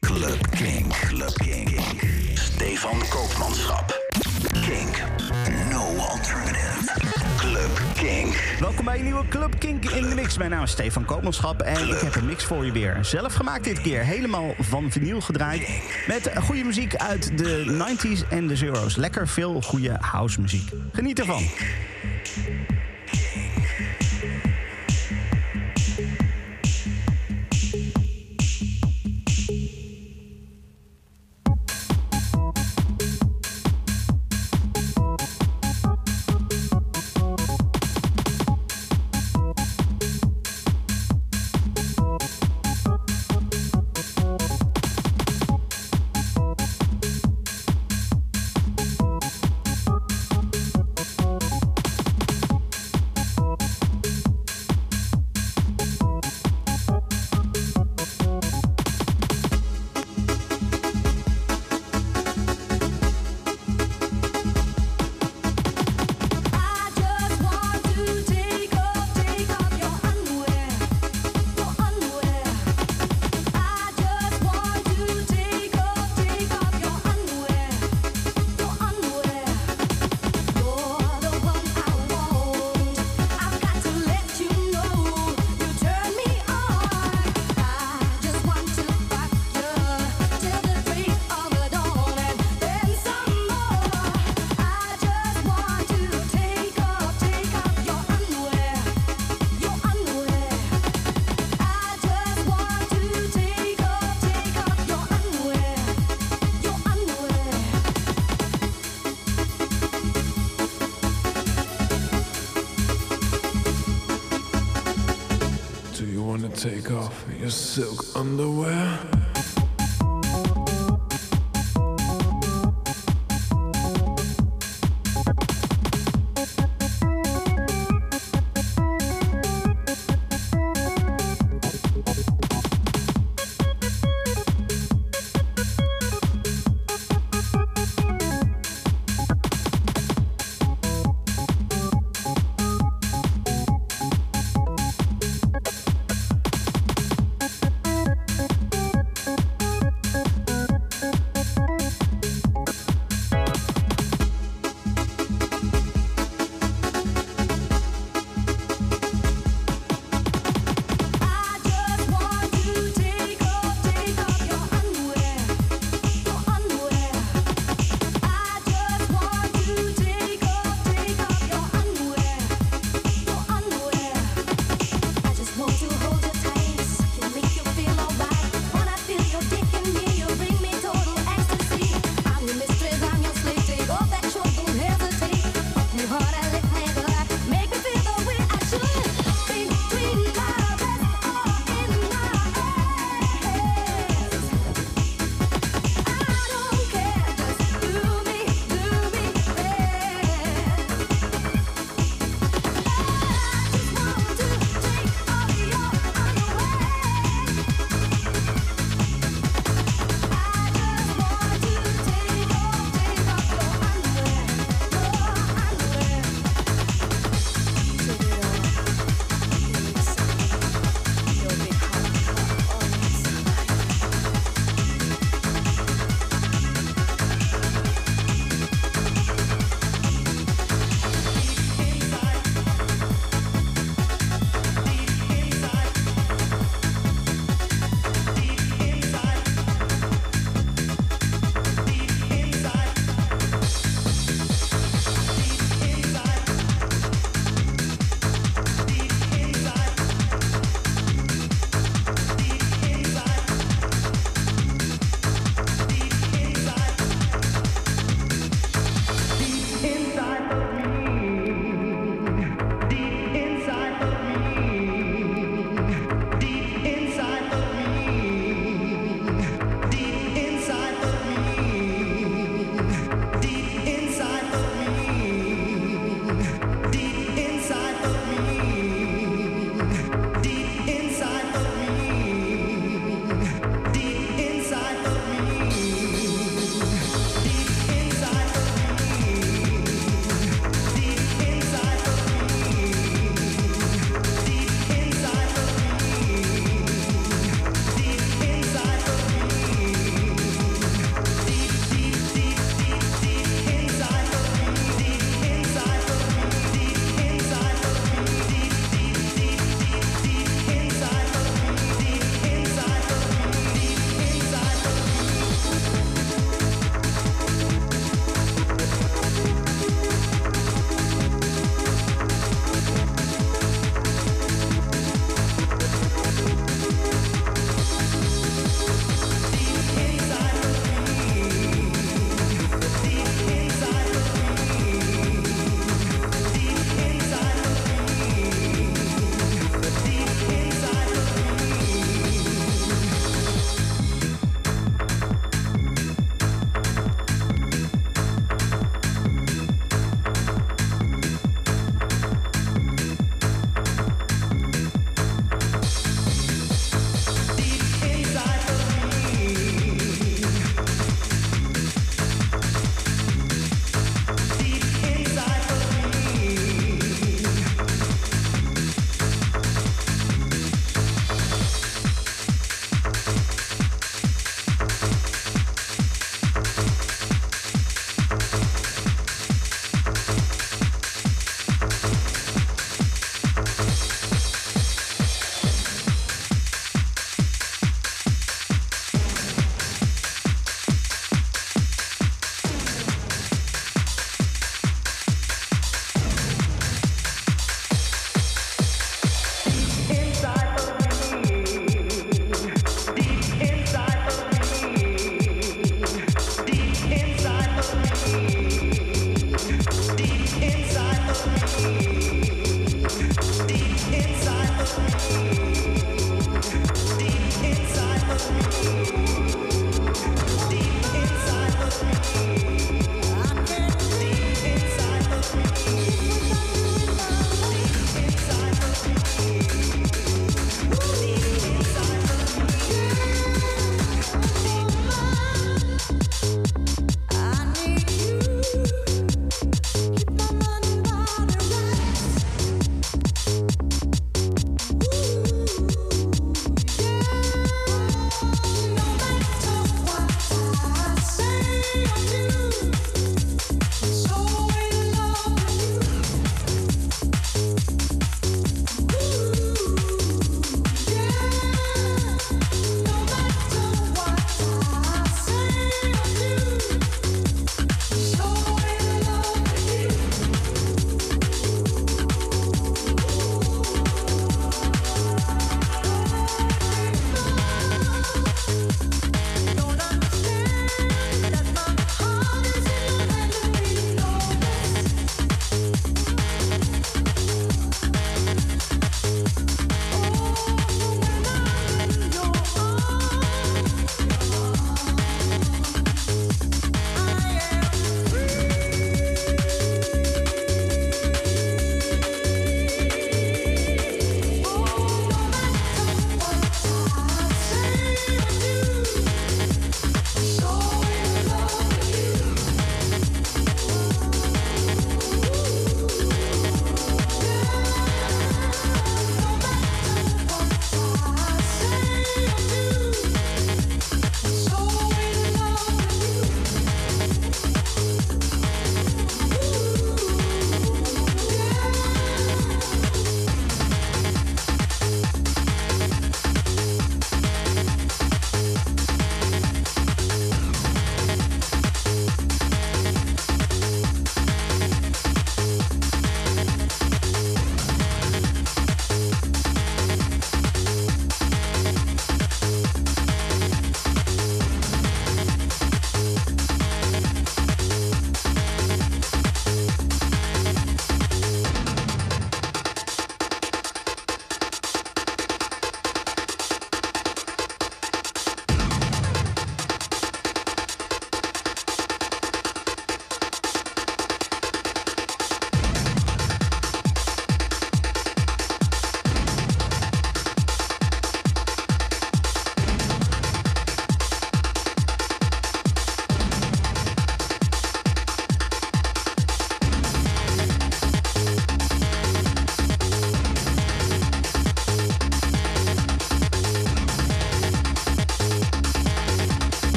Club King. Club King. Stefan Koopmanschap. Kink. No alternative. Club King. Welkom bij een nieuwe Club Kink in de mix. Mijn naam is Stefan Koopmanschap en ik heb een mix voor je weer. Zelf gemaakt dit keer, helemaal van vinyl gedraaid. Met goede muziek uit de 90s en de zeros. Lekker veel goede house muziek. Geniet ervan. Take off your silk underwear?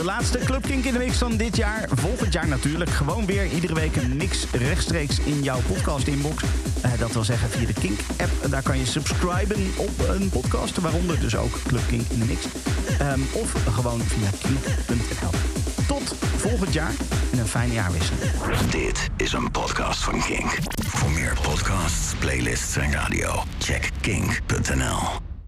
De laatste Club Kink in de mix van dit jaar. Volgend jaar natuurlijk. Gewoon weer iedere week een mix rechtstreeks in jouw podcast inbox. Eh, dat wil zeggen via de Kink-app. Daar kan je subscriben op een podcast. Waaronder dus ook Club Kink in de mix. Ehm, of gewoon via kink.nl. Tot volgend jaar en een fijne jaarwisseling. Dit is een podcast van Kink. Voor meer podcasts, playlists en radio, check kink.nl.